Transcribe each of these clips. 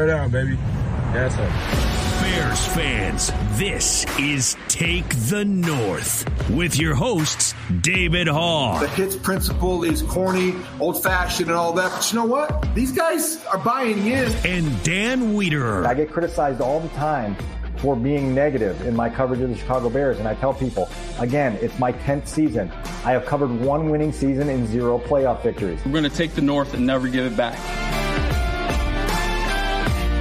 Tear down, baby. That's it. Bears fans, this is Take the North with your hosts, David Haugh. The hits principle is corny, old fashioned, and all that. But you know what? These guys are buying in. And Dan Wiederer. I get criticized all the time for being negative in my coverage of the Chicago Bears. And I tell people, again, it's my 10th season. I have covered one winning season and zero playoff victories. We're going to take the North and never give it back.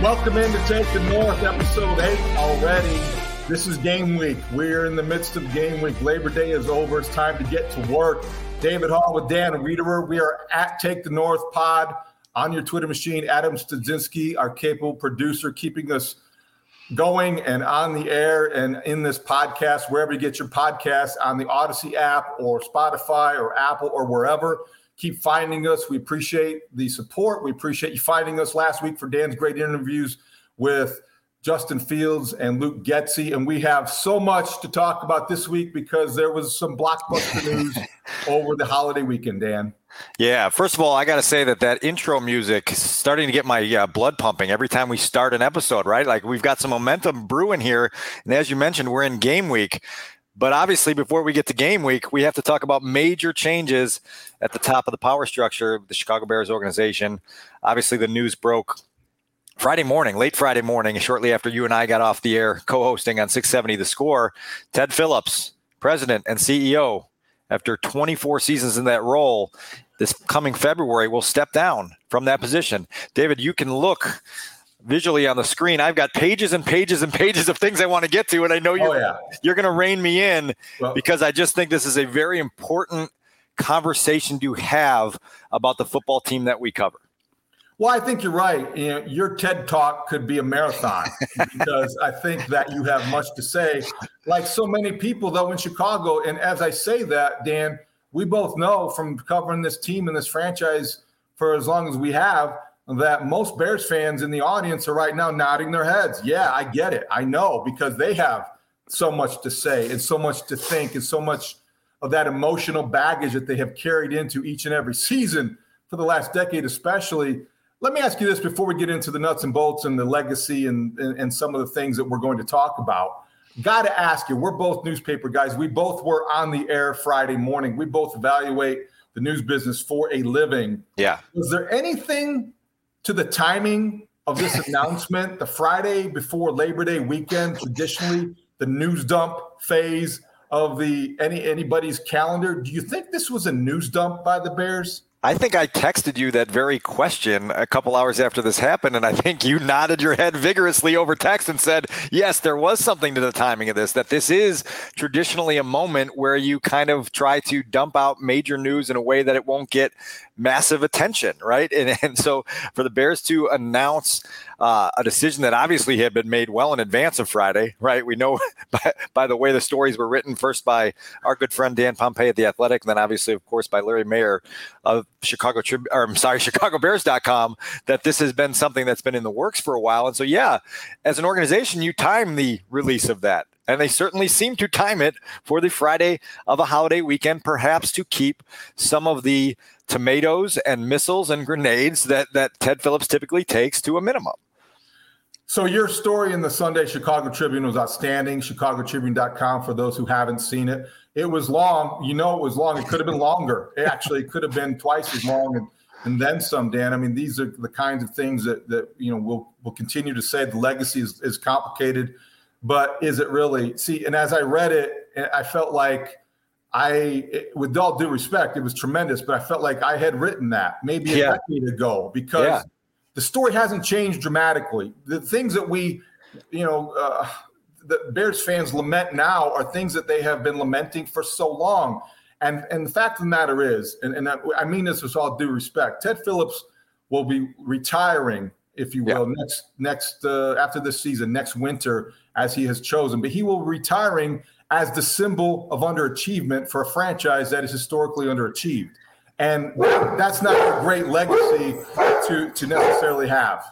Welcome in to Take the North, episode 8 already. This is game week. We're in the midst of game week. Labor Day is over. It's time to get to work. David Haugh with Dan Wiederer. We are at Take the North pod on your Twitter machine. Adam Studzinski, our capable producer, keeping us going and on the air and in this podcast, wherever you get your podcasts on the Audacy app or Spotify or Apple or wherever. Keep finding us. We appreciate the support. We appreciate you finding us last week for Dan's great interviews with Justin Fields and Luke Getsy. And we have so much to talk about this week because there was some blockbuster news over the holiday weekend, Dan. Yeah, first of all, I got to say that that intro music is starting to get my uh, blood pumping every time we start an episode, right? Like we've got some momentum brewing here. And as you mentioned, we're in game week. But obviously, before we get to game week, we have to talk about major changes at the top of the power structure of the Chicago Bears organization. Obviously, the news broke Friday morning, late Friday morning, shortly after you and I got off the air co hosting on 670 The Score. Ted Phillips, president and CEO, after 24 seasons in that role, this coming February will step down from that position. David, you can look visually on the screen. I've got pages and pages and pages of things I want to get to, and I know oh, you're oh, yeah. you're going to rein me in well, because I just think this is a very important conversation to have about the football team that we cover. Well, I think you're right. You know, your TED talk could be a marathon because I think that you have much to say. Like so many people, though, in Chicago, and as I say that, Dan, we both know from covering this team and this franchise for as long as we have that most Bears fans in the audience are right now nodding their heads. Yeah, I get it. I know because they have so much to say and so much to think and so much of that emotional baggage that they have carried into each and every season for the last decade, especially. Let me ask you this before we get into the nuts and bolts and the legacy and, and, and some of the things that we're going to talk about. Got to ask you, we're both newspaper guys. We both were on the air Friday morning. We both evaluate the news business for a living. Yeah. Was there anything to the timing of this announcement, the Friday before Labor Day weekend, traditionally the news dump phase of the any anybody's calendar. Do you think this was a news dump by the Bears? I think I texted you that very question a couple hours after this happened, and I think you nodded your head vigorously over text and said, Yes, there was something to the timing of this, that this is traditionally a moment where you kind of try to dump out major news in a way that it won't get massive attention, right? And, and so for the Bears to announce uh, a decision that obviously had been made well in advance of Friday, right? We know by, by the way the stories were written, first by our good friend Dan Pompei at The Athletic, and then obviously, of course, by Larry Mayer of Chicago Trib- or I'm sorry, ChicagoBears.com, that this has been something that's been in the works for a while. And so, yeah, as an organization, you time the release of that and they certainly seem to time it for the Friday of a holiday weekend, perhaps to keep some of the tomatoes and missiles and grenades that that Ted Phillips typically takes to a minimum. So your story in the Sunday Chicago Tribune was outstanding. ChicagoTribune.com for those who haven't seen it. It was long. You know, it was long. It could have been longer. Actually, it actually could have been twice as long and and then some. Dan, I mean, these are the kinds of things that that you know we'll we'll continue to say. The legacy is, is complicated but is it really? See, and as I read it, I felt like I, with all due respect, it was tremendous, but I felt like I had written that maybe a decade ago because Yeah. the story hasn't changed dramatically. The things that we, you know, uh, the Bears fans lament now are things that they have been lamenting for so long. And and the fact of the matter is, and, and I mean this with all due respect, Ted Phillips will be retiring, if you will, next next uh, after this season, next winter, as he has chosen. But he will be retiring as the symbol of underachievement for a franchise that is historically underachieved, and that's not a great legacy to to necessarily have.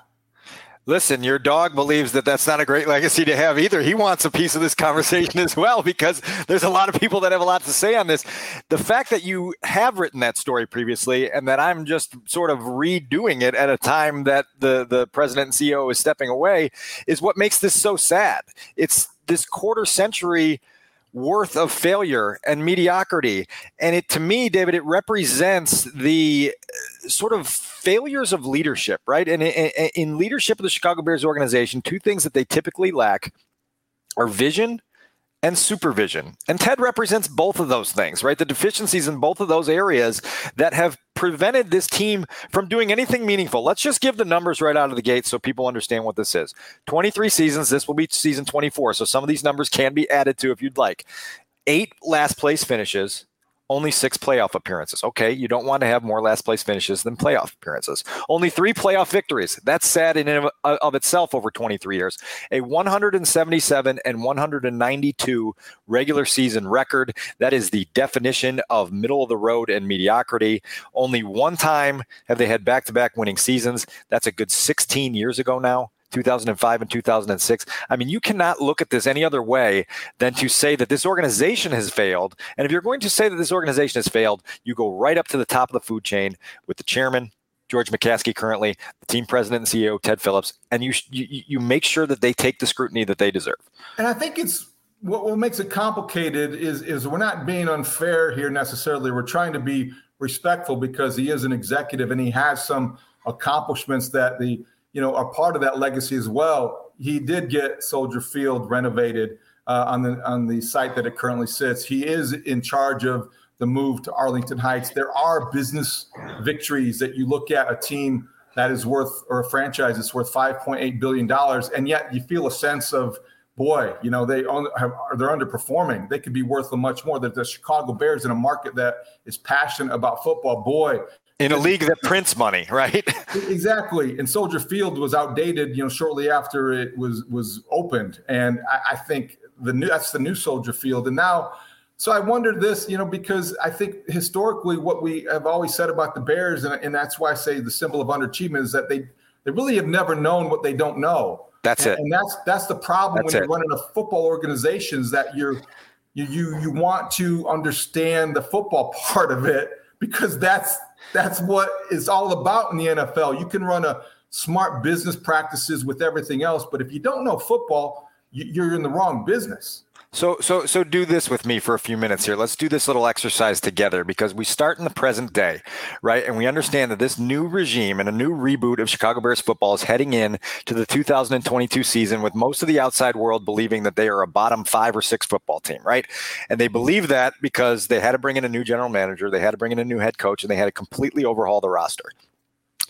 Listen, your dog believes that that's not a great legacy to have either. He wants a piece of this conversation as well because there's a lot of people that have a lot to say on this. The fact that you have written that story previously and that I'm just sort of redoing it at a time that the the president and CEO is stepping away is what makes this so sad. It's this quarter century worth of failure and mediocrity. And it, to me, David, it represents the uh, sort of failures of leadership, right? And in, leadership of the Chicago Bears organization, two things that they typically lack are vision and supervision. And Ted represents both of those things, right? The deficiencies in both of those areas that have prevented this team from doing anything meaningful. Let's just give the numbers right out of the gate so people understand what this is. 23 seasons, this will be season 24. So some of these numbers can be added to if you'd like. Eight last place finishes, only six playoff appearances. Okay, you don't want to have more last place finishes than playoff appearances. Only three playoff victories. That's sad in and of, uh, of itself over 23 years. A 177 and 192 regular season record. That is the definition of middle of the road and mediocrity. Only one time have they had back to back winning seasons. That's a good 16 years ago now. 2005 and 2006. I mean, you cannot look at this any other way than to say that this organization has failed. And if you're going to say that this organization has failed, you go right up to the top of the food chain with the chairman, George McCaskey, currently the team president and CEO Ted Phillips, and you you, you make sure that they take the scrutiny that they deserve. And I think it's what, what makes it complicated is is we're not being unfair here necessarily. We're trying to be respectful because he is an executive and he has some accomplishments that the you know are part of that legacy as well. He did get Soldier Field renovated uh, on the on the site that it currently sits. He is in charge of the move to Arlington Heights. There are business victories that you look at a team that is worth or a franchise that's worth 5.8 billion dollars, and yet you feel a sense of boy, you know they on, have, they're underperforming. They could be worth much more. That the Chicago Bears in a market that is passionate about football, boy. In a league that prints money, right? Exactly. And Soldier Field was outdated, you know, shortly after it was was opened. And I, I think the new that's the new Soldier Field. And now, so I wondered this, you know, because I think historically what we have always said about the Bears, and, and that's why I say the symbol of underachievement is that they they really have never known what they don't know. That's and, it. And that's that's the problem That's when it. you're running a football organization is that you're you you you want to understand the football part of it because that's that's what it's all about in the NFL. You can run a smart business practices with everything else, but if you don't know football, you, you're in the wrong business. So, so, so do this with me for a few minutes here. Let's do this little exercise together because we start in the present day, right? And we understand that this new regime and a new reboot of Chicago Bears football is heading in to the 2022 season with most of the outside world believing that they are a bottom five or six football team, right? And they believe that because they had to bring in a new general manager, they had to bring in a new head coach, and they had to completely overhaul the roster.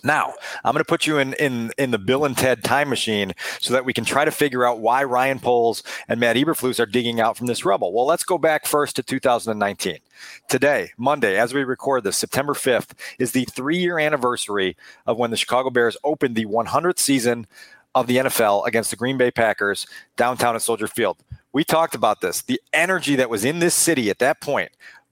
Now, I'm going to put you in, in in the Bill and Ted time machine so that we can try to figure out why Ryan Poles and Matt Eberflus are digging out from this rubble. Well, let's go back first to 2019. Today, Monday, as we record this, September 5th, is the three-year anniversary of when the Chicago Bears opened the 100th season of the NFL against the Green Bay Packers downtown at Soldier Field. We talked about this. The energy that was in this city at that point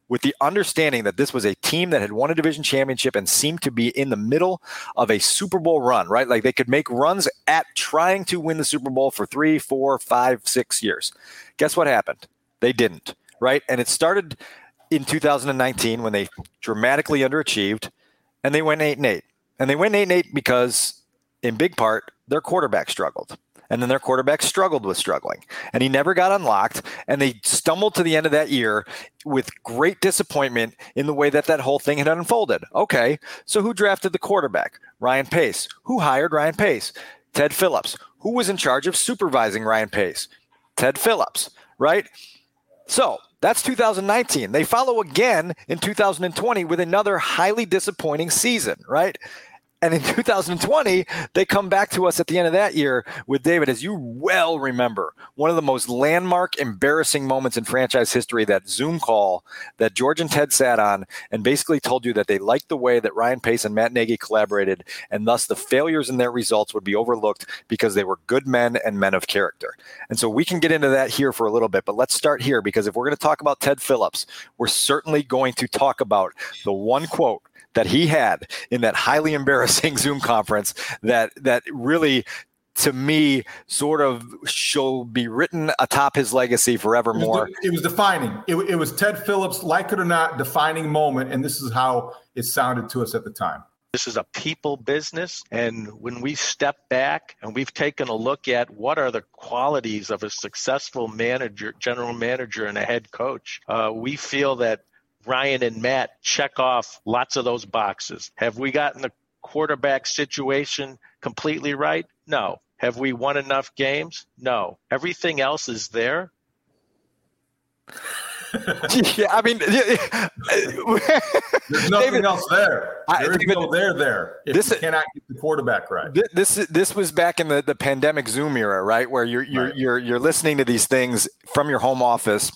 with the understanding that this was a team that had won a division championship and seemed to be in the middle of a Super Bowl run, right? Like they could make runs at trying to win the Super Bowl for three, four, five, six years. Guess what happened? They didn't, right? And it started in 2019 when they dramatically underachieved and they went eight and eight. And they went eight and eight because, in big part, their quarterback struggled. And then their quarterback struggled with struggling. And he never got unlocked. And they stumbled to the end of that year with great disappointment in the way that that whole thing had unfolded. Okay, so who drafted the quarterback? Ryan Pace. Who hired Ryan Pace? Ted Phillips. Who was in charge of supervising Ryan Pace? Ted Phillips, right? So That's 2019. They follow again in 2020 with another highly disappointing season, right? And in 2020, they come back to us at the end of that year with David, as you well remember, one of the most landmark, embarrassing moments in franchise history that Zoom call that George and Ted sat on and basically told you that they liked the way that Ryan Pace and Matt Nagy collaborated, and thus the failures in their results would be overlooked because they were good men and men of character. And so we can get into that here for a little bit, but let's start here because if we're going to talk about Ted Phillips, we're certainly going to talk about the one quote that he had in that highly embarrassing Zoom conference that that really to me sort of shall be written atop his legacy forevermore. It was, it was defining. It, it was Ted Phillips, like it or not, defining moment, and this is how it sounded to us at the time. This is a people business. And when we step back and we've taken a look at what are the qualities of a successful manager, general manager, and a head coach, uh, we feel that Ryan and Matt check off lots of those boxes. Have we gotten the quarterback situation completely right? No. Have we won enough games? No. Everything else is there. yeah, I mean, there's nothing David, else there. There is David, no there there. If this, you cannot get the quarterback right. This this was back in the, the pandemic Zoom era, right? Where you're you're right. you're you're listening to these things from your home office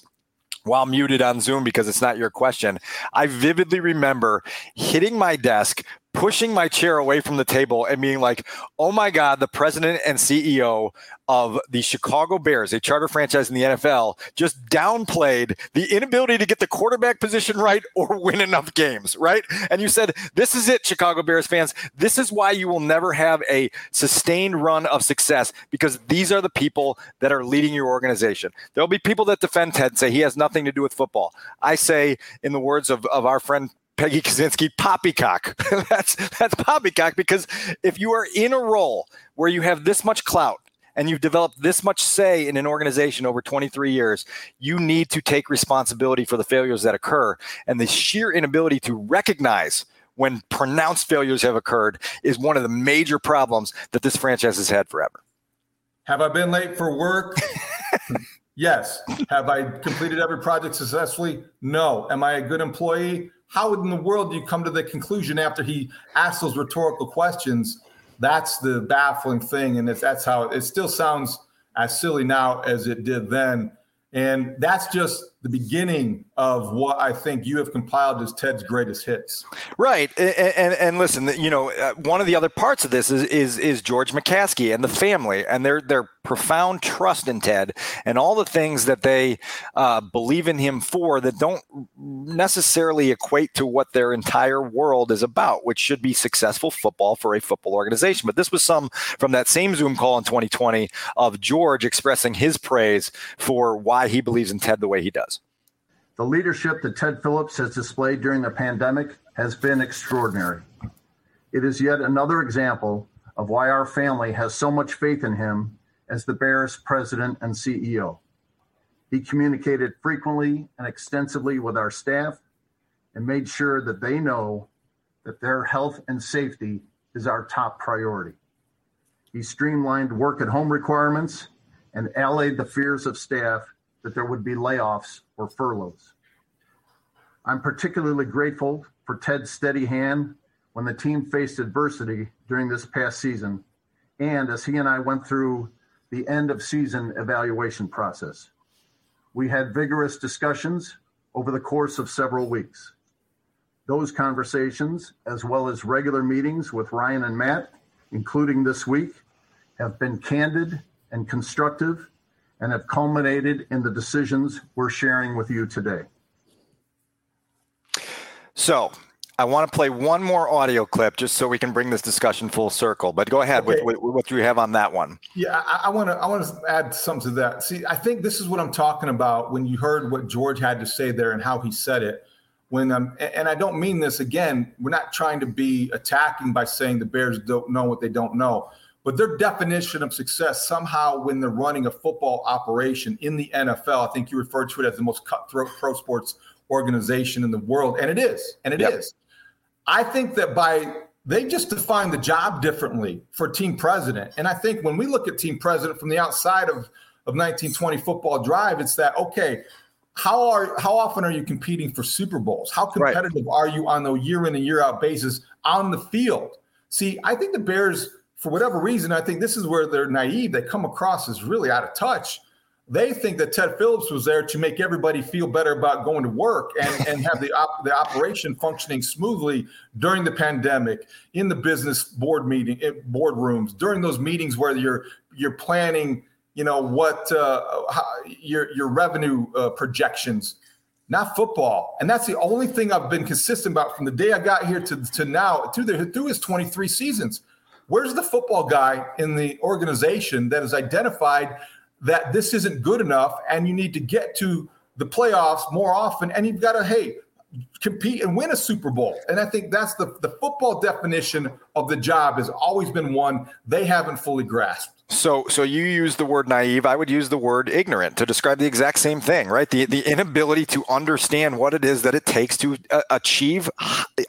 while muted on Zoom because it's not your question. I vividly remember hitting my desk, pushing my chair away from the table and being like, oh my God, the president and CEO of the Chicago Bears, a charter franchise in the NFL, just downplayed the inability to get the quarterback position right or win enough games, right? And you said, this is it, Chicago Bears fans. This is why you will never have a sustained run of success because these are the people that are leading your organization. There'll be people that defend Ted, say he has nothing to do with football. I say, in the words of, of our friend Peggy Kusinski, poppycock. that's that's poppycock because if you are in a role where you have this much clout and you've developed this much say in an organization over 23 years, you need to take responsibility for the failures that occur. And the sheer inability to recognize when pronounced failures have occurred is one of the major problems that this franchise has had forever. Have I been late for work? yes. Have I completed every project successfully? No. Am I a good employee? How in the world do you come to the conclusion after he asks those rhetorical questions? That's the baffling thing, and that's how it still sounds as silly now as it did then. And that's just the beginning of what I think you have compiled as Ted's greatest hits. Right, and, and, and listen, you know, uh, one of the other parts of this is is is George McCaskey and the family and their their profound trust in Ted and all the things that they uh, believe in him for that don't necessarily equate to what their entire world is about, which should be successful football for a football organization. But this was some from that same Zoom call in 2020 of George expressing his praise for why he believes in Ted the way he does. The leadership that Ted Phillips has displayed during the pandemic has been extraordinary. It is yet another example of why our family has so much faith in him as the Bears president and CEO. He communicated frequently and extensively with our staff and made sure that they know that their health and safety is our top priority. He streamlined work at home requirements and allayed the fears of staff that there would be layoffs or furloughs. I'm particularly grateful for Ted's steady hand when the team faced adversity during this past season and as he and I went through the end of season evaluation process. We had vigorous discussions over the course of several weeks. Those conversations, as well as regular meetings with Ryan and Matt, including this week, have been candid and constructive and have culminated in the decisions we're sharing with you today. So, I want to play one more audio clip just so we can bring this discussion full circle. But go ahead okay. with, with, what you have on that one. Yeah, I, I want to I want to add something to that. See, I think this is what I'm talking about when you heard what George had to say there and how he said it. When um, and I don't mean this again. We're not trying to be attacking by saying the Bears don't know what they don't know. But their definition of success somehow, when they're running a football operation in the NFL, I think you referred to it as the most cutthroat pro sports organization in the world, and it is, and it yep. is. I think that by they just define the job differently for team president. And I think when we look at team president from the outside of, of 1920 football drive, it's that, okay, how are how often are you competing for Super Bowls? How competitive right. are you on the year in and year out basis on the field? See, I think the Bears, for whatever reason, I think this is where they're naive. They come across as really out of touch. They think that Ted Phillips was there to make everybody feel better about going to work and, and have the op- the operation functioning smoothly during the pandemic, in the business board meeting, boardrooms, during those meetings where you're you're planning you know what uh, how, your your revenue uh, projections not football and that's the only thing i've been consistent about from the day i got here to, to now the through his 23 seasons where's the football guy in the organization that has identified that this isn't good enough and you need to get to the playoffs more often? And you've got to hey compete and win a super bowl and i think that's the the football definition of the job has always been one they haven't fully grasped so, so you use the word naive. I would use the word ignorant to describe the exact same thing, right? The the inability to understand what it is that it takes to uh, achieve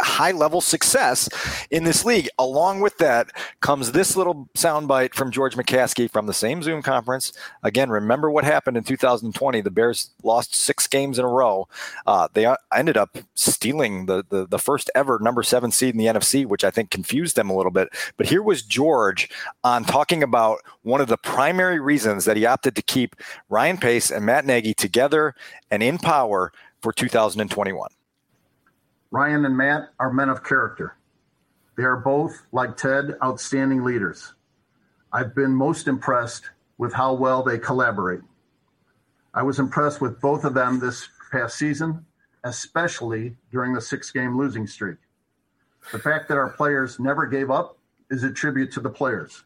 high level success in this league. Along with that comes this little soundbite from George McCaskey from the same Zoom conference. Again, remember what happened in 2020? The Bears lost six games in a row. Uh, they uh, ended up stealing the, the the first ever number seven seed in the NFC, which I think confused them a little bit. But here was George on talking about one of the primary reasons that he opted to keep Ryan Pace and Matt Nagy together and in power for 2021. Ryan and Matt are men of character. They are both, like Ted, outstanding leaders. I've been most impressed with how well they collaborate. I was impressed with both of them this past season, especially during the six game losing streak. The fact that our players never gave up is a tribute to the players.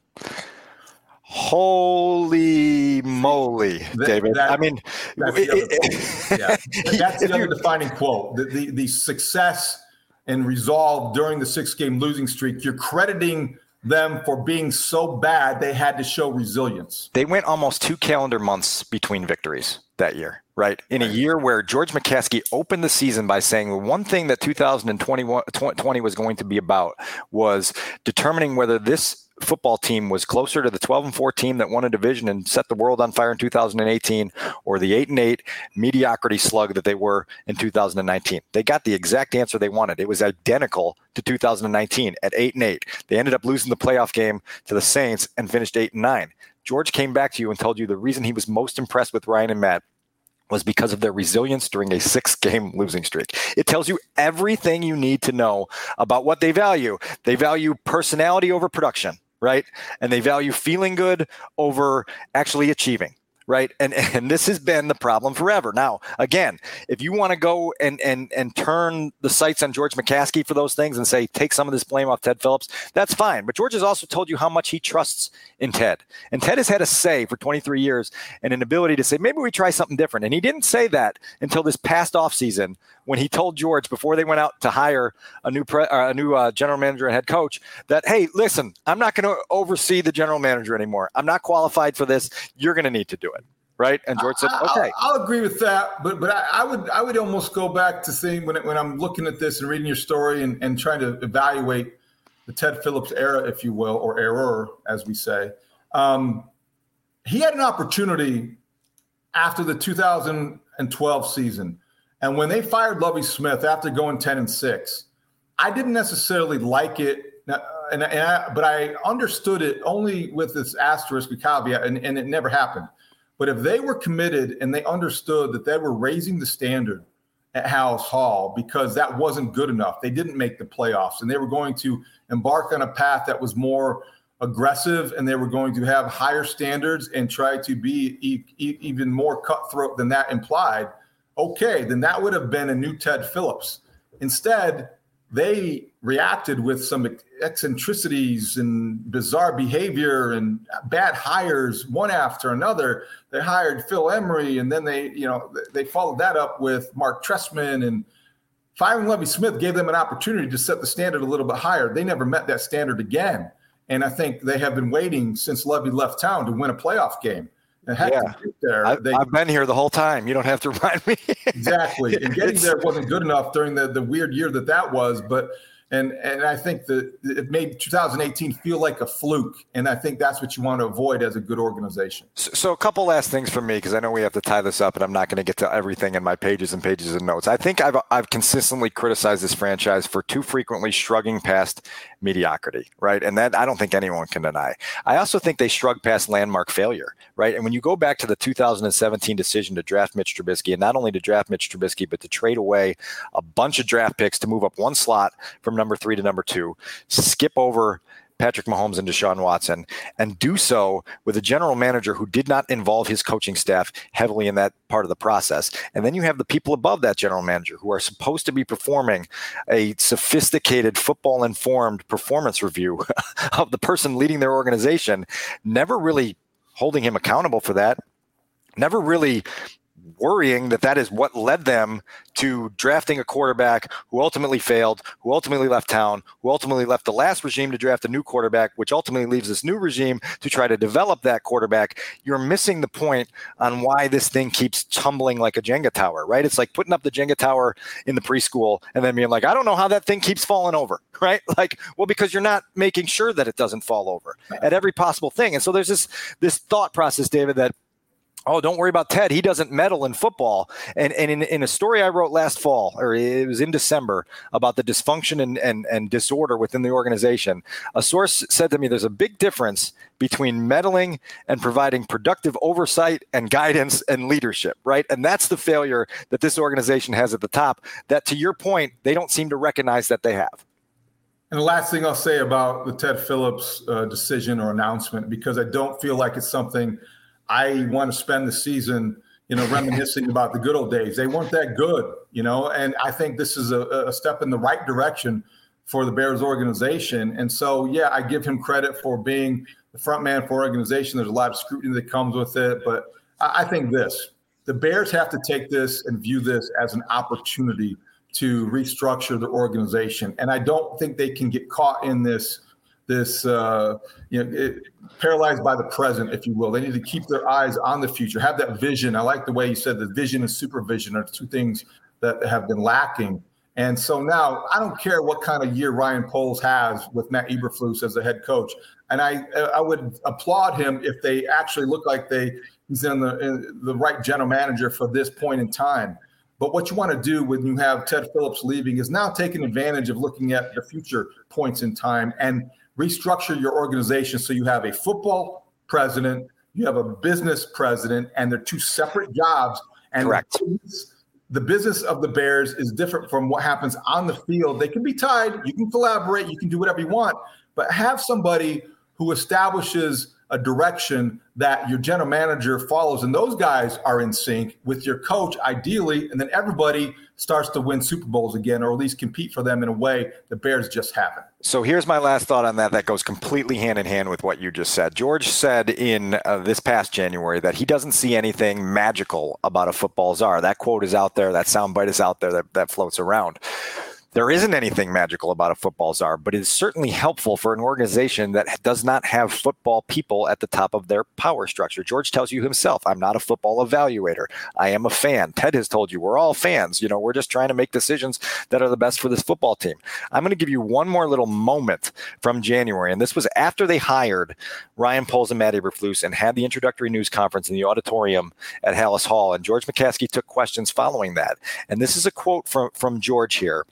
Holy moly, David! That, I mean, that's the other, yeah, that's the other defining quote. The, the, the success and resolve during the six game losing streak. You're crediting them for being so bad they had to show resilience. They went almost two calendar months between victories that year, right? In a year where George McCaskey opened the season by saying the one thing that 2020 was going to be about was determining whether this football team was closer to the 12 and 4 team that won a division and set the world on fire in 2018 or the 8 and 8 mediocrity slug that they were in 2019. They got the exact answer they wanted. It was identical to 2019 at 8 and 8. They ended up losing the playoff game to the Saints and finished 8 and 9. George came back to you and told you the reason he was most impressed with Ryan and Matt was because of their resilience during a six game losing streak. It tells you everything you need to know about what they value. They value personality over production right? And they value feeling good over actually achieving right? And and this has been the problem forever. Now again if you want to go and and and turn the sights on george mccaskey for those things and say take some of this blame off ted phillips that's fine. But george has also told you how much he trusts in ted. And ted has had a say for 23 years and an ability to say maybe we try something different. And he didn't say that until this past offseason when he told george before they went out to hire a new pre, uh, a new uh, general manager and head coach that hey listen i'm not going to oversee the general manager anymore i'm not qualified for this you're going to need to do it right? And George said, "Okay." I'll, I'll, agree with that, but but I, I, would I would almost go back to saying when when I'm looking at this and reading your story and, and trying to evaluate the Ted Phillips era, if you will, or error, as we say. Um, he had an opportunity after the 2012 season, and when they fired Lovie Smith after going 10 and six, I didn't necessarily like it. And, and I, but I understood it only with this asterisk and caveat, and, and it never happened but if they were committed and they understood that they were raising the standard at Halas Hall because that wasn't good enough, they didn't make the playoffs, and they were going to embark on a path that was more aggressive and they were going to have higher standards and try to be e- e- even more cutthroat than that implied, okay, then that would have been a new Ted Phillips. Instead, they reacted with some eccentricities and bizarre behavior and bad hires one after another. They hired Phil Emery, and then they, you know, they followed that up with Mark Trestman and firing Lovie Smith gave them an opportunity to set the standard a little bit higher. They never met that standard again, and I think they have been waiting since Levy left town to win a playoff game yeah. there. I, they, I've been here the whole time. You don't have to remind me. exactly. And getting there wasn't good enough during the, the weird year that that was. But And and I think that it made 2018 feel like a fluke. And I think that's what you want to avoid as a good organization. So, so a couple last things for me because I know we have to tie this up, and I'm not going to get to everything in my pages and pages of notes. I think I've I've consistently criticized this franchise for too frequently shrugging past mediocrity, right? And that I don't think anyone can deny. I also think they shrug past landmark failure, right? And when you go back to the 2017 decision to draft Mitch Trubisky, and not only to draft Mitch Trubisky, but to trade away a bunch of draft picks to move up one slot from number three to number two, skip over Patrick Mahomes and Deshaun Watson, and do so with a general manager who did not involve his coaching staff heavily in that part of the process. And then you have the people above that general manager who are supposed to be performing a sophisticated football informed performance review of the person leading their organization, never really holding him accountable for that, never really worrying that that is what led them to drafting a quarterback who ultimately failed, who ultimately left town, who ultimately left the last regime to draft a new quarterback, which ultimately leaves this new regime to try to develop that quarterback. You're missing the point on why this thing keeps tumbling like a Jenga tower, right? It's like putting up the Jenga tower in the preschool and then being like, I don't know how that thing keeps falling over, right? Like, well, because you're not making sure that it doesn't fall over at every possible thing. And so there's this this thought process, David, that oh, don't worry about Ted. He doesn't meddle in football. And, and in, in a story I wrote last fall, or it was in December, about the dysfunction and, and, and disorder within the organization, a source said to me there's a big difference between meddling and providing productive oversight and guidance and leadership, right? And that's the failure that this organization has at the top, that to your point, they don't seem to recognize that they have. And the last thing I'll say about the Ted Phillips uh, decision or announcement, because I don't feel like it's something – I want to spend the season, you know, reminiscing about the good old days. They weren't that good, you know, and I think this is a, a step in the right direction for the Bears organization. And so, yeah, I give him credit for being the front man for organization. There's a lot of scrutiny that comes with it, but I, I think this: the Bears have to take this and view this as an opportunity to restructure the organization. And I don't think they can get caught in this this uh, you know it, paralyzed by the present if you will. They need to keep their eyes on the future have that vision. I like the way you said the vision and supervision are two things that have been lacking. And so now i don't care what kind of year ryan poles has with matt eberflus as the head coach and i i would applaud him if they actually look like they he's in the in the right general manager for this point in time. But what you want to do when you have Ted Phillips leaving is now taking advantage of looking at the future points in time and restructure your organization so you have a football president, you have a business president, and they're two separate jobs. And Correct. The business of the Bears is different from what happens on the field. They can be tied, you can collaborate, you can do whatever you want, but have somebody who establishes a direction that your general manager follows. And those guys are in sync with your coach, ideally. And then everybody starts to win Super Bowls again, or at least compete for them in a way the Bears just haven't. So here's my last thought on that. That goes completely hand in hand with what you just said. George said in uh, this past January that he doesn't see anything magical about a football czar. That quote is out there. That soundbite is out there. That, that floats around there isn't anything magical about a football czar, but it is certainly helpful for an organization that does not have football people at the top of their power structure. George tells you himself, I'm not a football evaluator. I am a fan. Ted has told you we're all fans. You know, we're just trying to make decisions that are the best for this football team. I'm going to give you one more little moment from January, and this was after they hired Ryan Poles and Matt Eberflus and had the introductory news conference in the auditorium at Halas Hall, and George McCaskey took questions following that. And this is a quote from, from George here.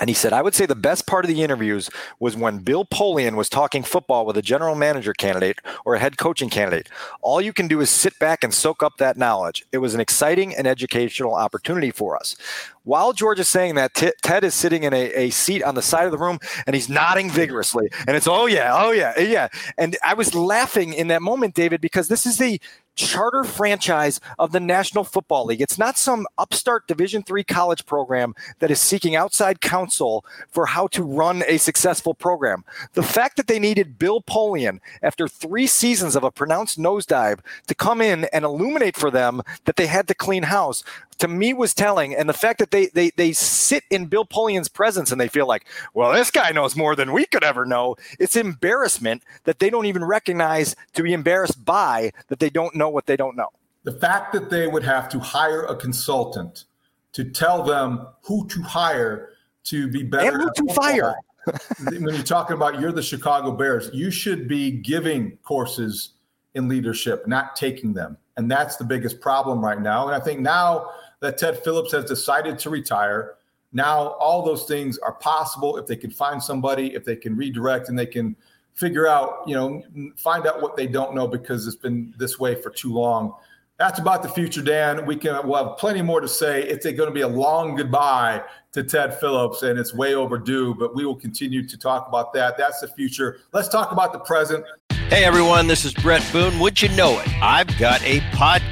And he said, I would say the best part of the interviews was when Bill Polian was talking football with a general manager candidate or a head coaching candidate. All you can do is sit back and soak up that knowledge. It was an exciting and educational opportunity for us. While George is saying that, T- Ted is sitting in a, a seat on the side of the room and he's nodding vigorously. And it's, oh, yeah, oh, yeah, eh, yeah. And I was laughing in that moment, David, because this is the charter franchise of the National Football League. It's not some upstart Division 3 college program that is seeking outside counsel for how to run a successful program. The fact that they needed Bill Polian after 3 seasons of a pronounced nosedive to come in and illuminate for them that they had to clean house to me was telling. And the fact that they they they sit in Bill Polian's presence and they feel like, well, this guy knows more than we could ever know. It's embarrassment that they don't even recognize to be embarrassed by that they don't know what they don't know. The fact that they would have to hire a consultant to tell them who to hire to be better. And who to fire. when you're talking about you're the Chicago Bears, you should be giving courses in leadership, not taking them. And that's the biggest problem right now. And I think now that Ted Phillips has decided to retire, now all those things are possible if they can find somebody, if they can redirect and they can figure out, you know, find out what they don't know because it's been this way for too long. That's about the future, Dan. We can we'll have plenty more to say. It's going to be a long goodbye to Ted Phillips, and it's way overdue, but we will continue to talk about that. That's the future. Let's talk about the present. Hey everyone, this is Bret Boone. Would you know it? I've got a podcast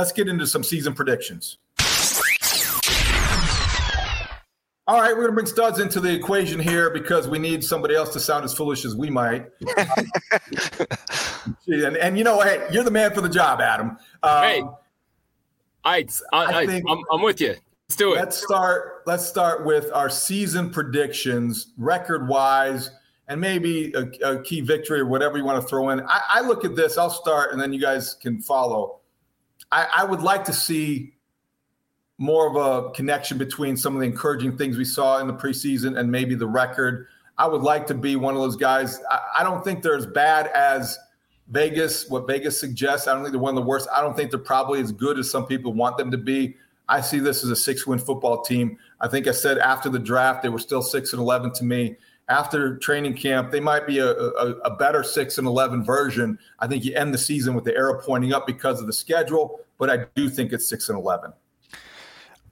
let's get into some season predictions. All right, we're going to bring studs into the equation here because we need somebody else to sound as foolish as we might. and, and you know, hey, you're the man for the job, Adam. Um, hey, I, I, I think I'm, I'm with you. Let's do it. Let's start. Let's start with our season predictions, record wise, and maybe a, a, key victory or whatever you want to throw in. I, I look at this. I'll start, and then you guys can follow. I, I would like to see more of a connection between some of the encouraging things we saw in the preseason and maybe the record. I would like to be one of those guys. I, I, don't think they're as bad as Vegas, what Vegas suggests. I don't think they're one of the worst. I don't think they're probably as good as some people want them to be. I see this as a six win football team. I think I said after the draft, they were still six and 11 to me after training camp, they might be a, a, a, better six and 11 version. I think you end the season with the arrow pointing up because of the schedule, but I do think it's six and 11.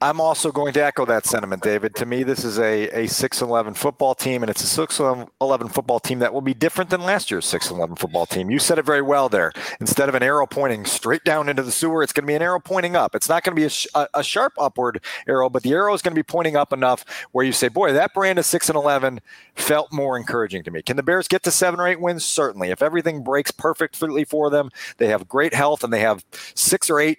I'm also going to echo that sentiment, David. To me, this is a, a 6 11 football team, and it's a 6 11 football team that will be different than last year's 6 11 football team. You said it very well there. Instead of an arrow pointing straight down into the sewer, it's going to be an arrow pointing up. It's not going to be a, sh- a, sharp upward arrow, but the arrow is going to be pointing up enough where you say, boy, that brand of 6 and 11 felt more encouraging to me. Can the Bears get to seven or eight wins? Certainly. If everything breaks perfectly for them, they have great health and they have six or eight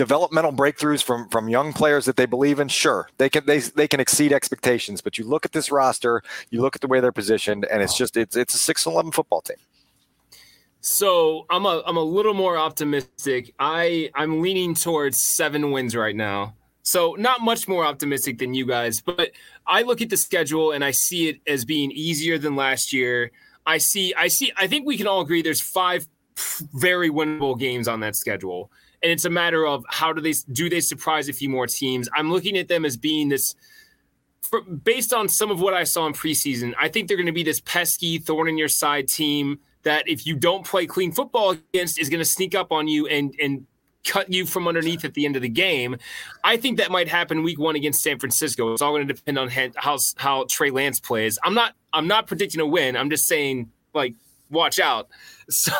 developmental breakthroughs from from young players that they believe in sure they can they, they can exceed expectations but you look at this roster you look at the way they're positioned and it's just it's it's a 6 11 football team. So i'm a i'm a little more optimistic. I i'm leaning towards seven wins right now. So not much more optimistic than you guys but i look at the schedule and i see it as being easier than last year. I see i see i think we can all agree there's five very winnable games on that schedule and it's a matter of how do they do they surprise a few more teams. I'm looking at them as being this. For, based on some of what I saw in preseason, I think they're going to be this pesky thorn in your side team that if you don't play clean football against is going to sneak up on you and and cut you from underneath at the end of the game. I think that might happen week one against San Francisco. It's all going to depend on how how Trey Lance plays. I'm not I'm not predicting a win. I'm just saying like watch out. So,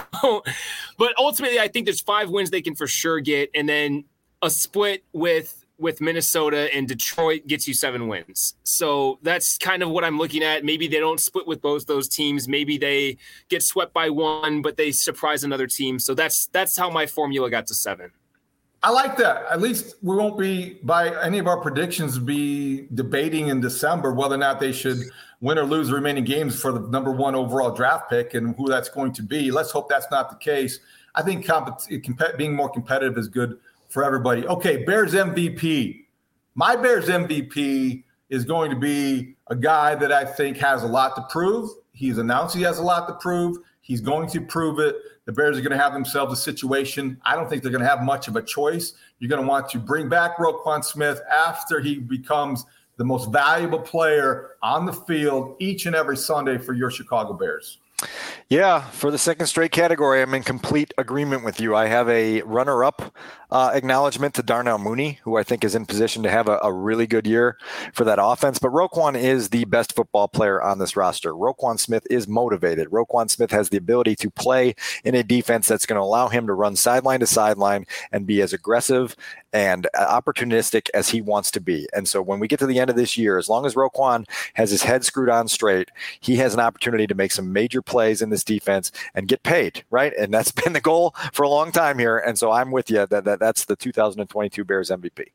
but ultimately, I think there's five wins they can for sure get, and then a split with with Minnesota and Detroit gets you seven wins. So that's kind of what I'm looking at. Maybe they don't split with both those teams. Maybe they get swept by one, but they surprise another team. So that's that's how my formula got to seven. I like that. At least we won't be by any of our predictions be debating in December whether or not they should win or lose the remaining games for the number one overall draft pick and who that's going to be. Let's hope that's not the case. I think comp- being more competitive is good for everybody. Okay, Bears MVP. My Bears MVP is going to be a guy that I think has a lot to prove. He's announced he has a lot to prove. He's going to prove it. The Bears are going to have themselves a situation. I don't think they're going to have much of a choice. You're going to want to bring back Roquan Smith after he becomes the most valuable player on the field each and every Sunday for your Chicago Bears? Yeah, for the second straight category, I'm in complete agreement with you. I have a runner up uh, acknowledgement to Darnell Mooney, who I think is in position to have a, a, really good year for that offense. But Roquan is the best football player on this roster. Roquan Smith is motivated. Roquan Smith has the ability to play in a defense that's going to allow him to run sideline to sideline and be as aggressive and uh, opportunistic as he wants to be. And so when we get to the end of this year, as long as Roquan has his head screwed on straight, he has an opportunity to make some major plays in this defense and get paid, right? And that's been the goal for a long time here. And so I'm with you that, that that's the 2022 Bears MVP.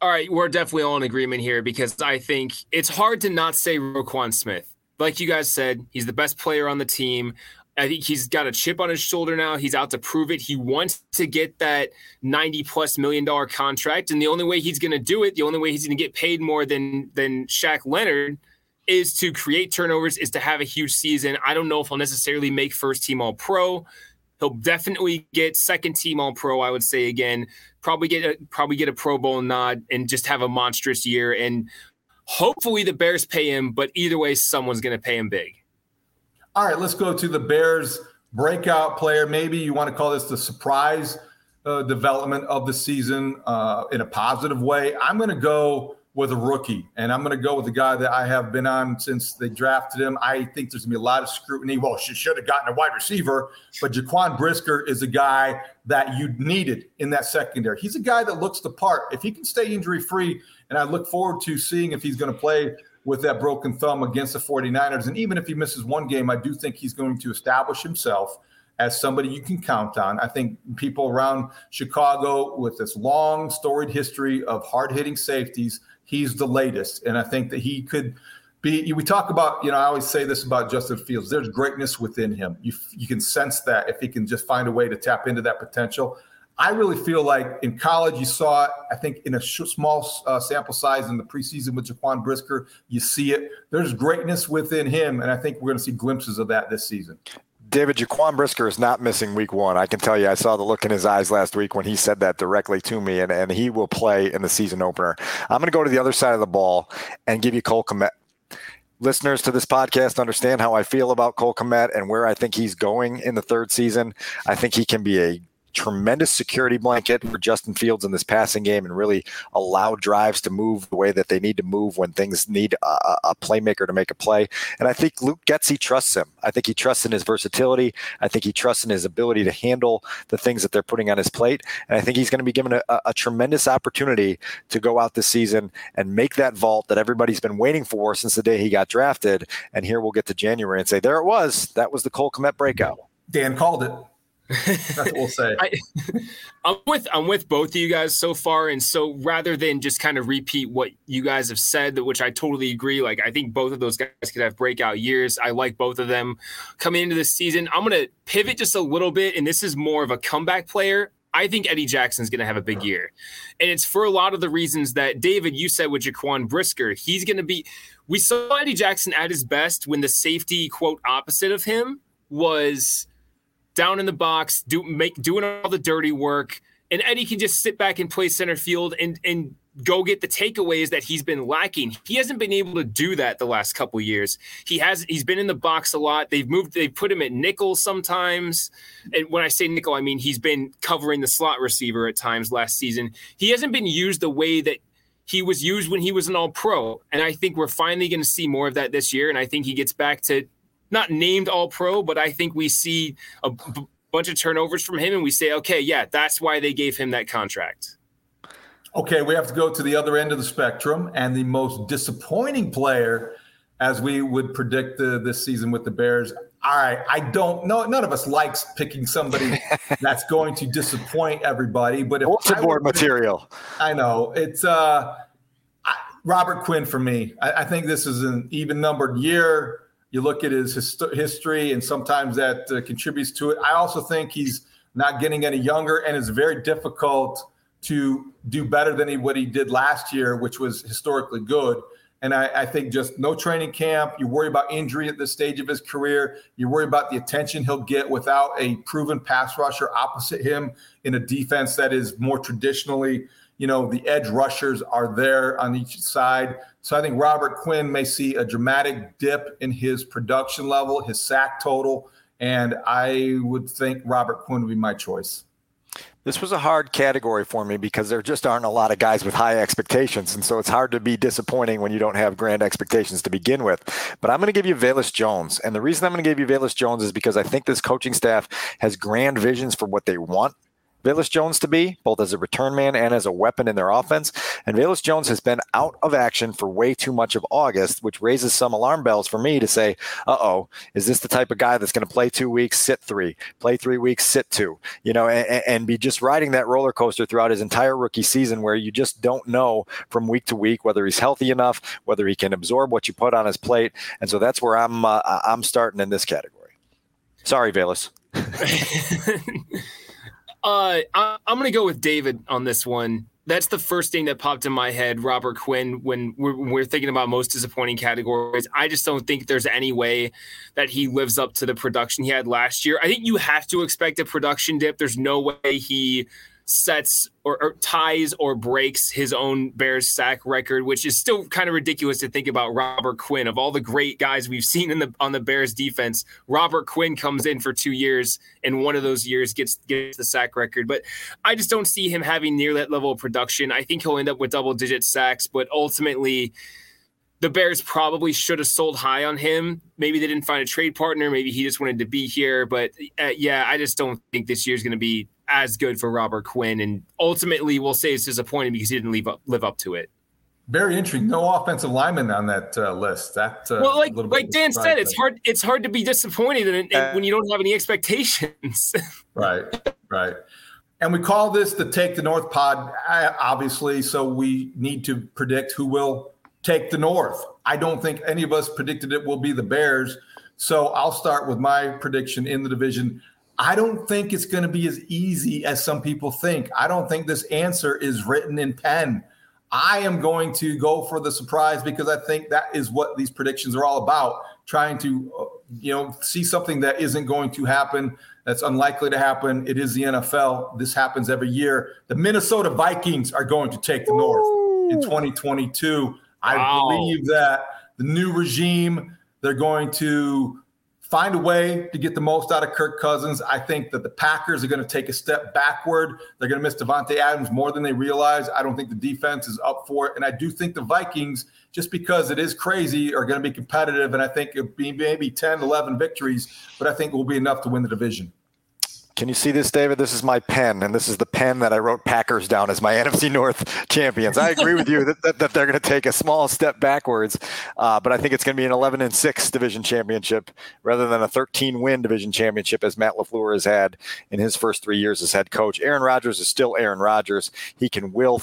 All right, we're definitely all in agreement here because I think it's hard to not say Roquan Smith. Like you guys said, he's the best player on the team. I think he's got a chip on his shoulder now. He's out to prove it. He wants to get that 90 plus million dollar contract. And the only way he's going to do it, the only way he's going to get paid more than than Shaq Leonard is to create turnovers, is to have a huge season. I don't know if he'll necessarily make first team all pro. He'll definitely get second team All Pro. I would say again, probably get a, probably get a Pro Bowl nod and just have a monstrous year. And hopefully the Bears pay him, but either way, someone's going to pay him big. All right, let's go to the Bears breakout player. Maybe you want to call this the surprise uh, development of the season uh, in a positive way. I'm going to go with a rookie. And I'm going to go with the guy that I have been on since they drafted him. I think there's going to be a lot of scrutiny. Well, she should have gotten a wide receiver, but Jaquan Brisker is a guy that you needed in that secondary. He's a guy that looks the part. If he can stay injury free, and I look forward to seeing if he's going to play with that broken thumb against the 49ers. And even if he misses one game, I do think he's going to establish himself as somebody you can count on. I think people around Chicago with this long storied history of hard hitting safeties he's the latest. And I think that he could be, we talk about, you know, I always say this about Justin Fields. There's greatness within him. You, you can sense that if he can just find a way to tap into that potential. I really feel like in college, you saw it, I think, in a sh- small uh, sample size in the preseason with Jaquan Brisker. You see it. There's greatness within him. And I think we're going to see glimpses of that this season. David Jaquan Brisker is not missing week one. I can tell you, I saw the look in his eyes last week when he said that directly to me, and, and he will play in the season opener. I'm going to go to the other side of the ball and give you Cole Kmet. Listeners to this podcast understand how I feel about Cole Kmet and where I think he's going in the third season. I think he can be a tremendous security blanket for Justin Fields in this passing game and really allow drives to move the way that they need to move when things need a, a playmaker to make a play. And I think Luke Getsy trusts him. I think he trusts in his versatility. I think he trusts in his ability to handle the things that they're putting on his plate. And I think he's going to be given a, a tremendous opportunity to go out this season and make that vault that everybody's been waiting for since the day he got drafted. And here we'll get to January and say, there it was. That was the Cole Kmet breakout. Dan called it. That's what we'll say. I, am with I'm with both of you guys so far, and so rather than just kind of repeat what you guys have said, which I totally agree. Like I think both of those guys could have breakout years. I like both of them coming into this season. I'm going to pivot just a little bit, and this is more of a comeback player. I think Eddie Jackson's going to have a big year, and it's for a lot of the reasons that David you said with Jaquan Brisker. He's going to be. We saw Eddie Jackson at his best when the safety quote opposite of him was down in the box, do make doing all the dirty work, and Eddie can just sit back and play center field and and go get the takeaways that he's been lacking. He hasn't been able to do that the last couple years. He has he's been in the box a lot. They've moved they put him at nickel sometimes. And when I say nickel, I mean he's been covering the slot receiver at times last season. He hasn't been used the way that he was used when he was an all pro. And I think we're finally going to see more of that this year and I think he gets back to not named all pro, but I think we see a b- bunch of turnovers from him and we say, okay, yeah, that's why they gave him that contract. Okay, we have to go to the other end of the spectrum and the most disappointing player, as we would predict the, this season with the Bears. All right, I don't know. None of us likes picking somebody that's going to disappoint everybody. But if bulletin board material, I know it's uh, I, Robert Quinn for me. I, I think this is an even numbered year. You look at his hist- history, and sometimes that uh, contributes to it. I also think he's not getting any younger, and it's very difficult to do better than he, what he did last year, which was historically good. And I, I, think just no training camp. You worry about injury at this stage of his career. You worry about the attention he'll get without a proven pass rusher opposite him in a defense that is more traditionally you know, the edge rushers are there on each side. So I think Robert Quinn may see a dramatic dip in his production level, his sack total, and I would think Robert Quinn would be my choice. This was a hard category for me because there just aren't a lot of guys with high expectations. And so it's hard to be disappointing when you don't have grand expectations to begin with. But I'm going to give you Velus Jones. And the reason I'm going to give you Velus Jones is because I think this coaching staff has grand visions for what they want Velus Jones to be, both as a return man and as a weapon in their offense. And Velus Jones has been out of action for way too much of August, which raises some alarm bells for me to say, uh oh, is this the type of guy that's going to play two weeks, sit three, play three weeks, sit two, you know, and, and be just riding that roller coaster throughout his entire rookie season where you just don't know from week to week whether he's healthy enough, whether he can absorb what you put on his plate. And so that's where I'm, uh, I'm starting in this category. Sorry, Velus. Uh, I, am going to go with David on this one. That's the first thing that popped in my head, Robert Quinn, when we're, when we're, thinking about most disappointing categories. I just don't think there's any way that he lives up to the production he had last year. I think you have to expect a production dip. There's no way he sets or, or, ties or breaks his own Bears sack record, which is still kind of ridiculous to think about. Robert Quinn, of all the great guys we've seen in the on the Bears defense, Robert Quinn comes in for two years, and one of those years gets gets the sack record. But I just don't see him having near that level of production. I think he'll end up with double digit sacks, but ultimately the Bears probably should have sold high on him. Maybe they didn't find a trade partner. Maybe he just wanted to be here. But uh, yeah, I just don't think this year is going to be as good for Robert Quinn, and ultimately we'll say it's disappointing because he didn't live up, live up to it. Very interesting. No offensive lineman on that uh, list. That uh, well, like like Dan said, it's hard. It's hard to be disappointed in, in, when you don't have any expectations. right, right. And we call this the Take the North pod, obviously. So we need to predict who will take the North. I don't think any of us predicted it will be the Bears. So I'll start with my prediction in the division. I don't think it's going to be as easy as some people think. I don't think this answer is written in pen. I am going to go for the surprise because I think that is what these predictions are all about trying to uh, you know see something that isn't going to happen that's unlikely to happen it is the NFL this happens every year the Minnesota Vikings are going to take the Ooh. north in 2022 I believe that the new regime they're going to find a way to get the most out of Kirk Cousins. I think that the Packers are going to take a step backward. They're going to miss Davante Adams more than they realize. I don't think the defense is up for it. And I do think the Vikings, just because it is crazy, are going to be competitive. And I think it'll be maybe 10, 11 victories, but I think it will be enough to win the division. Can you see this, David? This is my pen, and this is the pen that I wrote Packers down as my NFC North champions. I agree with you that, that, that they're going to take a small step backwards, uh, but I think it's going to be an 11 and 6 division championship rather than a 13 win division championship as Matt LaFleur has had in his first three years as head coach. Aaron Rodgers is still Aaron Rodgers. He can will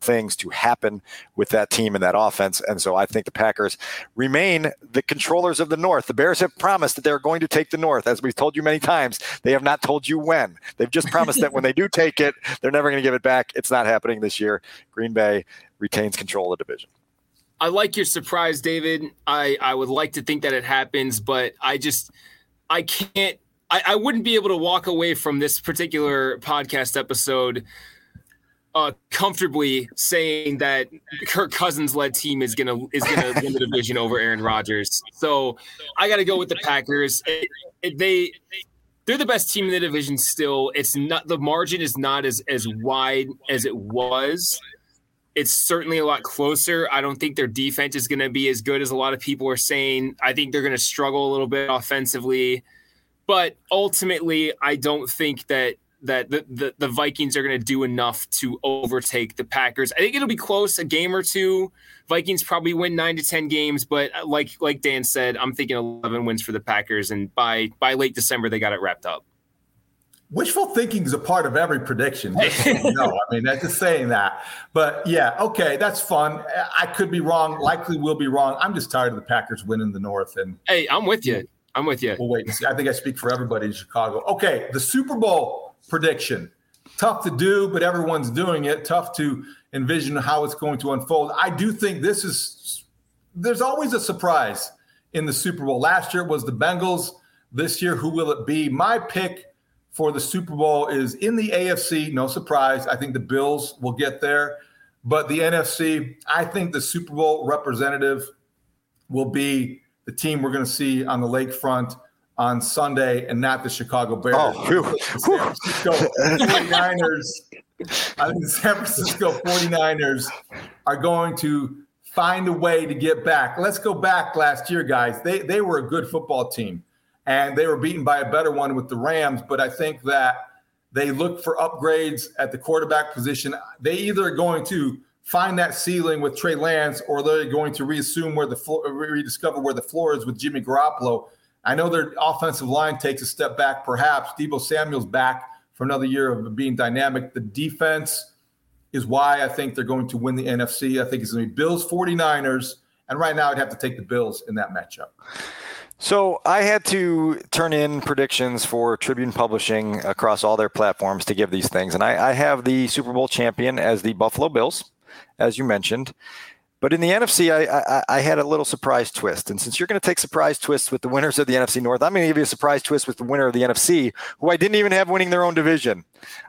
things to happen with that team and that offense. And so I think the Packers remain the controllers of the North. The Bears have promised that they're going to take the North. As we've told you many times, they have not told you when. They've just promised that when they do take it, they're never going to give it back. It's not happening this year. Green Bay retains control of the division. I like your surprise, David. I, I would like to think that it happens, but I just I can't I, I wouldn't be able to walk away from this particular podcast episode uh, comfortably saying that Kirk Cousins led team is gonna is gonna win the division over Aaron Rodgers. So I got to go with the Packers. It, it, they they're the best team in the division still. It's not the margin is not as as wide as it was. It's certainly a lot closer. I don't think their defense is going to be as good as a lot of people are saying. I think they're going to struggle a little bit offensively. But ultimately, I don't think that that the, the, the Vikings are going to do enough to overtake the Packers. I think it'll be close, a game or two. Vikings probably win nine to ten games, but uh, like like Dan said, I'm thinking 11 wins for the Packers, and by by late December they got it wrapped up. Wishful thinking is a part of every prediction. no, I mean that's just saying that. But yeah, okay, that's fun. I could be wrong. Likely will be wrong. I'm just tired of the Packers winning the North. And hey, I'm with you. I'm with you. We'll wait and see. I think I speak for everybody in Chicago. Okay, the Super Bowl prediction. Tough to do, but everyone's doing it. Tough to envision how it's going to unfold. I do think this is, there's always a surprise in the Super Bowl. Last year it was the Bengals. This year, who will it be? My pick for the Super Bowl is in the AFC. No surprise. I think the Bills will get there. But the NFC, I think the Super Bowl representative will be the team we're going to see on the lakefront on Sunday and not the Chicago Bears. Oh, the San Francisco 49ers. I think the San Francisco 49ers are going to find a way to get back. Let's go back last year, guys. They they were a good football team and they were beaten by a better one with the Rams. But I think that they look for upgrades at the quarterback position. They either are going to find that ceiling with Trey Lance, or they're going to reassume where the floor, rediscover where the floor is with Jimmy Garoppolo. I know their offensive line takes a step back, perhaps. Deebo Samuel's back for another year of being dynamic. The defense is why I think they're going to win the NFC. I think it's going to be Bills 49ers. And right now, I'd have to take the Bills in that matchup. So I had to turn in predictions for Tribune Publishing across all their platforms to give these things. And I, I have the Super Bowl champion as the Buffalo Bills, as you mentioned. But in the NFC, I, I, I, had a little surprise twist. And since you're going to take surprise twists with the winners of the NFC North, I'm going to give you a surprise twist with the winner of the NFC, who I didn't even have winning their own division.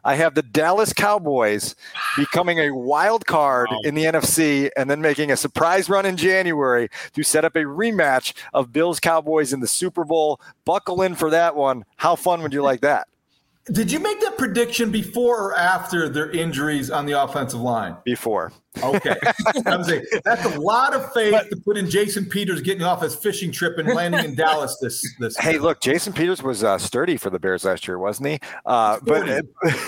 I have the Dallas Cowboys becoming a wild card wow. in the NFC and then making a surprise run in January to set up a rematch of Bills Cowboys in the Super Bowl. Buckle in for that one. How fun would you like that? Did you make that prediction before or after their injuries on the offensive line? Before. Okay. I'm saying that's a lot of faith but, to put in Jason Peters getting off his fishing trip and landing in Dallas this this Hey, look, Jason Peters was uh, sturdy for the Bears last year, wasn't he? Uh, but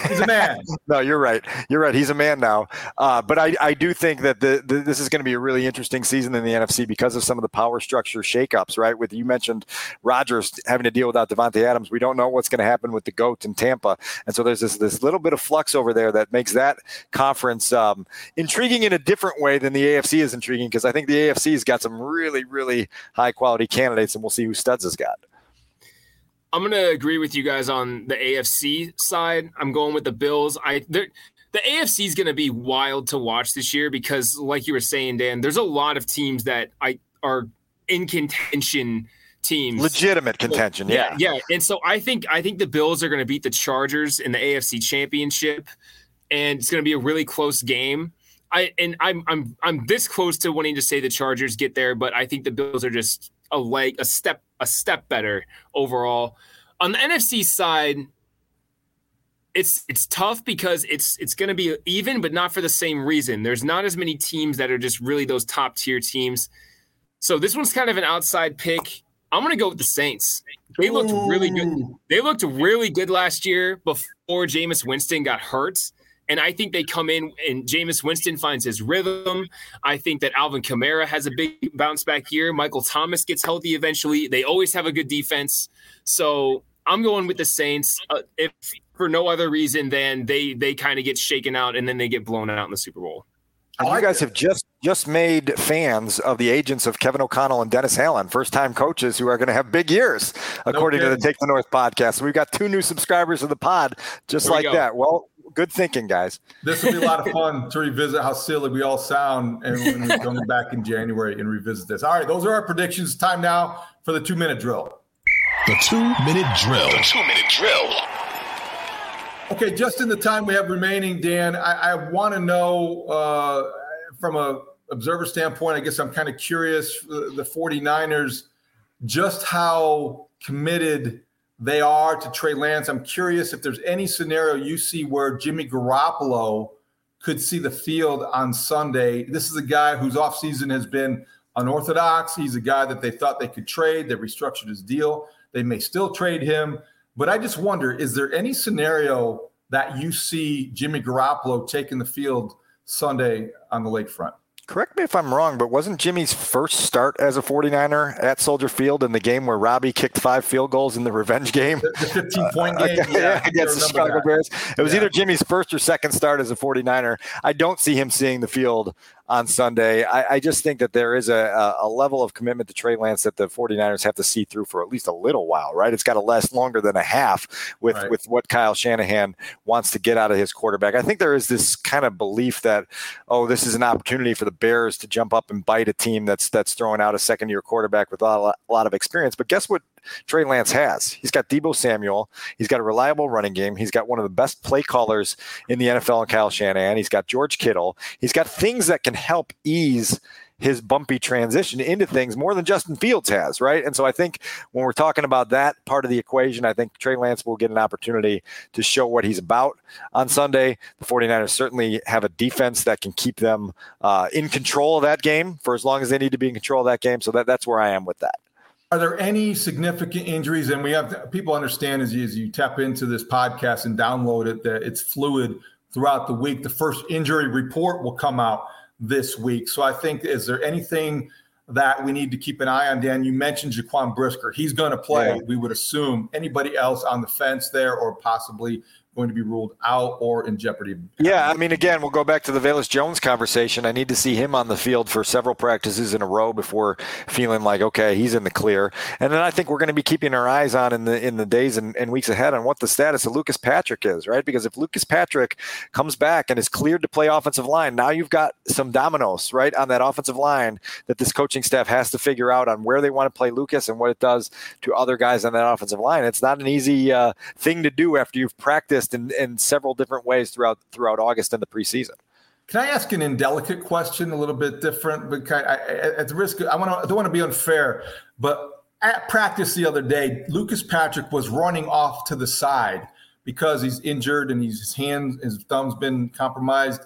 he's a man. no, you're right. You're right. He's a man now. Uh, but I, I do think that the, the, this is going to be a really interesting season in the NFC because of some of the power structure shakeups, right? With you mentioned Rodgers having to deal without Davante Adams. We don't know what's going to happen with the GOAT in Tampa. And so there's this this little bit of flux over there that makes that conference um, intriguing in a different way than the AFC is intriguing because I think the AFC's got some really, really high quality candidates, and we'll see who Studs has got. I'm going to agree with you guys on the AFC side. I'm going with the Bills. I the AFC is going to be wild to watch this year because, like you were saying, Dan, there's a lot of teams that I are in contention teams. Legitimate contention, yeah. yeah. Yeah. And so I think I think the Bills are going to beat the Chargers in the AFC championship. And it's going to be a really close game. I and I'm I'm I'm this close to wanting to say the Chargers get there, but I think the Bills are just a leg a step a step better overall. On the NFC side, it's it's tough because it's it's going to be even, but not for the same reason. There's not as many teams that are just really those top tier teams. So this one's kind of an outside pick. I'm going to go with the Saints. They looked really good. They looked really good last year before Jameis Winston got hurt. And I think they come in and Jameis Winston finds his rhythm. I think that Alvin Kamara has a big bounce back year. Michael Thomas gets healthy eventually. They always have a good defense. So I'm going with the Saints. Uh, if for no other reason than they they kind of get shaken out and then they get blown out in the Super Bowl. And you guys have just just made fans of the agents of Kevin O'Connell and Dennis Allen, first time coaches who are going to have big years, according no to the Take the North podcast. So we've got two new subscribers of the pod, just there like that. Well, good thinking, guys. This will be a lot of fun to revisit how silly we all sound, and when we come back in January and revisit this. All right, those are our predictions. Time now for the two minute drill. The two minute drill. The two minute drill. Okay, just in the time we have remaining, Dan, I, I want to know uh, from a observer standpoint. I guess I'm kind of curious the 49ers just how committed they are to Trey Lance. I'm curious if there's any scenario you see where Jimmy Garoppolo could see the field on Sunday. This is a guy whose offseason has been unorthodox. He's a guy that they thought they could trade. They restructured his deal. They may still trade him. But I just wonder is there any scenario that you see Jimmy Garoppolo taking the field Sunday on the lakefront? Correct me if I'm wrong, but wasn't Jimmy's first start as a 49er at Soldier Field in the game where Robbie kicked five field goals in the revenge game? The, 15 point uh, game yeah, against the Chicago that. Bears. It was yeah. either Jimmy's first or second start as a 49er. I don't see him seeing the field on Sunday. I, I, just think that there is a, a, level of commitment to Trey Lance that the 49ers have to see through for at least a little while, right? It's got to last longer than a half with, right. with what Kyle Shanahan wants to get out of his quarterback. I think there is this kind of belief that, oh, this is an opportunity for the Bears to jump up and bite a team that's that's throwing out a second year quarterback with a lot, a lot of experience. But guess what Trey Lance has. He's got Deebo Samuel. He's got a reliable running game. He's got one of the best play callers in the NFL, and Kyle Shanahan. He's got George Kittle. He's got things that can help ease his bumpy transition into things more than Justin Fields has, right? And so I think when we're talking about that part of the equation, I think Trey Lance will get an opportunity to show what he's about on Sunday. The 49ers certainly have a defense that can keep them uh, in control of that game for as long as they need to be in control of that game. So that, that's where I am with that. Are there any significant injuries? And we have to, people understand as you, as you tap into this podcast and download it that it's fluid throughout the week. The first injury report will come out this week. So I think, is there anything that we need to keep an eye on, Dan? You mentioned Jaquan Brisker. He's going to play, yeah. we would assume. Anybody else on the fence there or possibly going to be ruled out or in jeopardy. Yeah, I mean, again, we'll go back to the Velus Jones conversation. I need to see him on the field for several practices in a row before feeling like, okay, he's in the clear. And then I think we're going to be keeping our eyes on in the in the days and, and weeks ahead on what the status of Lucas Patrick is, right? Because if Lucas Patrick comes back and is cleared to play offensive line, now you've got some dominoes, right, on that offensive line that this coaching staff has to figure out on where they want to play Lucas and what it does to other guys on that offensive line. It's not an easy uh, thing to do after you've practiced in, in several different ways throughout throughout August and the preseason. Can I ask an indelicate question, a little bit different? But I, at the risk, I want to, I don't want to be unfair, but at practice the other day, Lucas Patrick was running off to the side because he's injured and he's, his hand, his thumb's been compromised.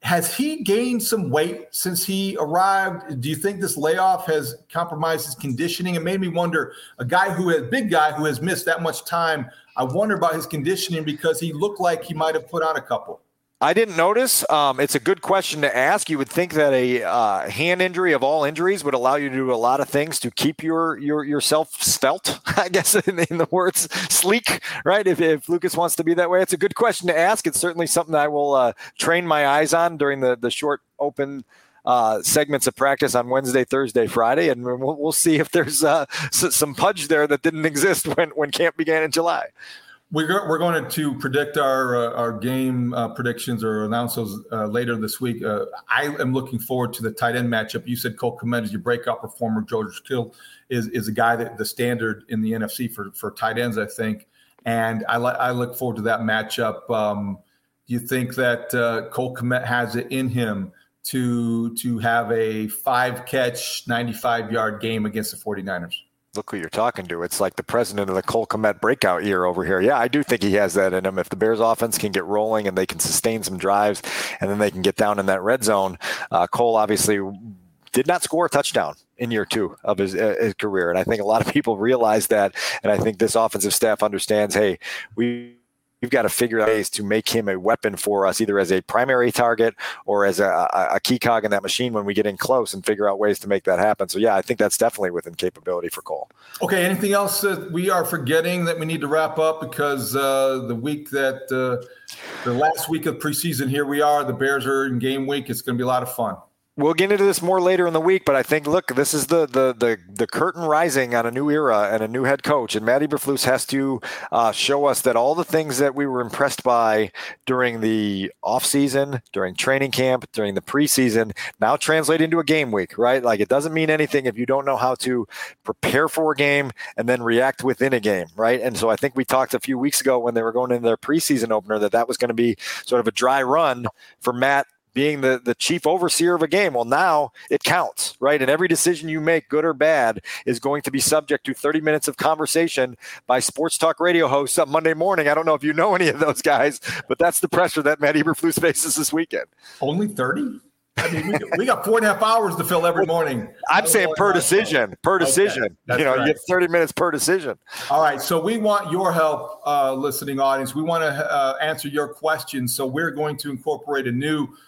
Has he gained some weight since he arrived? Do you think this layoff has compromised his conditioning? It made me wonder a guy who has big guy who has missed that much time I wonder about his conditioning because he looked like he might have put on a couple. I didn't notice. Um, it's a good question to ask. You would think that a uh, hand injury of all injuries would allow you to do a lot of things to keep your your yourself svelte. I guess in, in the words sleek, right? If, if Lucas wants to be that way, it's a good question to ask. It's certainly something I will uh, train my eyes on during the the short open uh, segments of practice on Wednesday, Thursday, Friday, and we'll, we'll see if there's uh, some pudge there that didn't exist when, when camp began in July. We're, we're going to predict our uh, our game uh, predictions or announce those uh, later this week. Uh, I am looking forward to the tight end matchup. You said Cole Kmet is your breakout performer. George Kittle is is a guy that the standard in the NFC for for tight ends, I think. And I I look forward to that matchup. Um, do you think that Cole Kmet has it in him to to have a five catch, 95 yard game against the 49ers. Look who you're talking to. It's like the president of the Cole Kmet breakout year over here. Yeah, I do think he has that in him. If the Bears offense can get rolling and they can sustain some drives and then they can get down in that red zone, uh, Cole obviously did not score a touchdown in year two of his, uh, his, career. And I think a lot of people realize that. And I think this offensive staff understands hey, we we've got to figure out ways to make him a weapon for us, either as a primary target or as a, a, key cog in that machine when we get in close and figure out ways to make that happen. So, yeah, I think that's definitely within capability for Cole. Okay. Anything else that we are forgetting that we need to wrap up because uh, the week that uh, the last week of preseason, here we are, the Bears are in game week. It's going to be a lot of fun we'll get into this more later in the week, but I think look, this is the the the, the curtain rising on a new era and a new head coach, and Matt Eberflus has to uh, show us that all the things that we were impressed by during the offseason, during training camp, during the preseason, now translate into a game week, right? Like it doesn't mean anything if you don't know how to prepare for a game and then react within a game, right? And so I think we talked a few weeks ago when they were going into their preseason opener that that was going to be sort of a dry run for Matt being the, the chief overseer of a game. Well, now it counts, right? And every decision you make, good or bad, is going to be subject to 30 minutes of conversation by sports talk radio hosts on Monday morning. I don't know if you know any of those guys, but that's the pressure that Matt Eberflus faces this weekend. Only 30? I mean, we, got, we got four and a half hours to fill every morning. I'm saying per decision, per decision. Okay, you know, right. you get 30 minutes per decision. All right. So we want your help, uh, listening audience. We want to uh, answer your questions. So we're going to incorporate a new –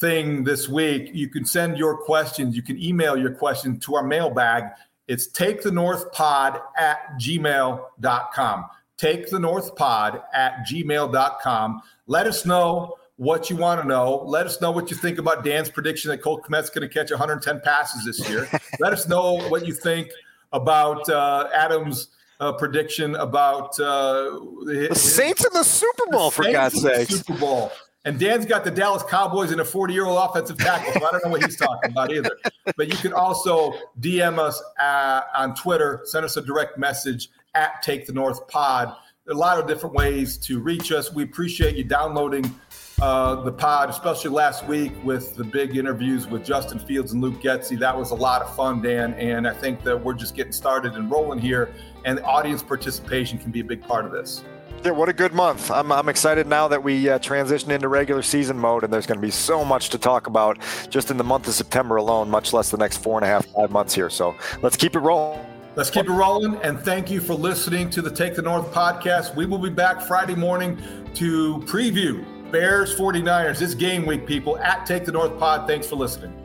thing this week. You can send your questions. You can email your question to our mailbag. It's take the north pod at gmail.com. Take the north pod at gmail.com. Let us know what you want to know. Let us know what you think about Dan's prediction that Cole Kmet's going to catch 110 passes this year. Let us know what you think about uh, Adam's uh, prediction about uh, the Saints in the Super Bowl, for God's sake. Super Bowl And Dan's got the Dallas Cowboys and a 40 year old offensive tackle, so I don't know what he's talking about either. But you can also DM us uh, on Twitter, send us a direct message at Take the North Pod. a lot of different ways to reach us. We appreciate you downloading uh, the pod, especially last week with the big interviews with Justin Fields and Luke Getsy. That was a lot of fun, Dan. And I think that we're just getting started and rolling here, and audience participation can be a big part of this. Yeah, what a good month. I'm, I'm excited now that we uh, transition into regular season mode, and there's going to be so much to talk about just in the month of September alone, much less the next four and a half, five months here. So let's keep it rolling. Let's keep it rolling. And thank you for listening to the Take the North podcast. We will be back Friday morning to preview Bears 49ers. This game week, people, at Take the North Pod. Thanks for listening.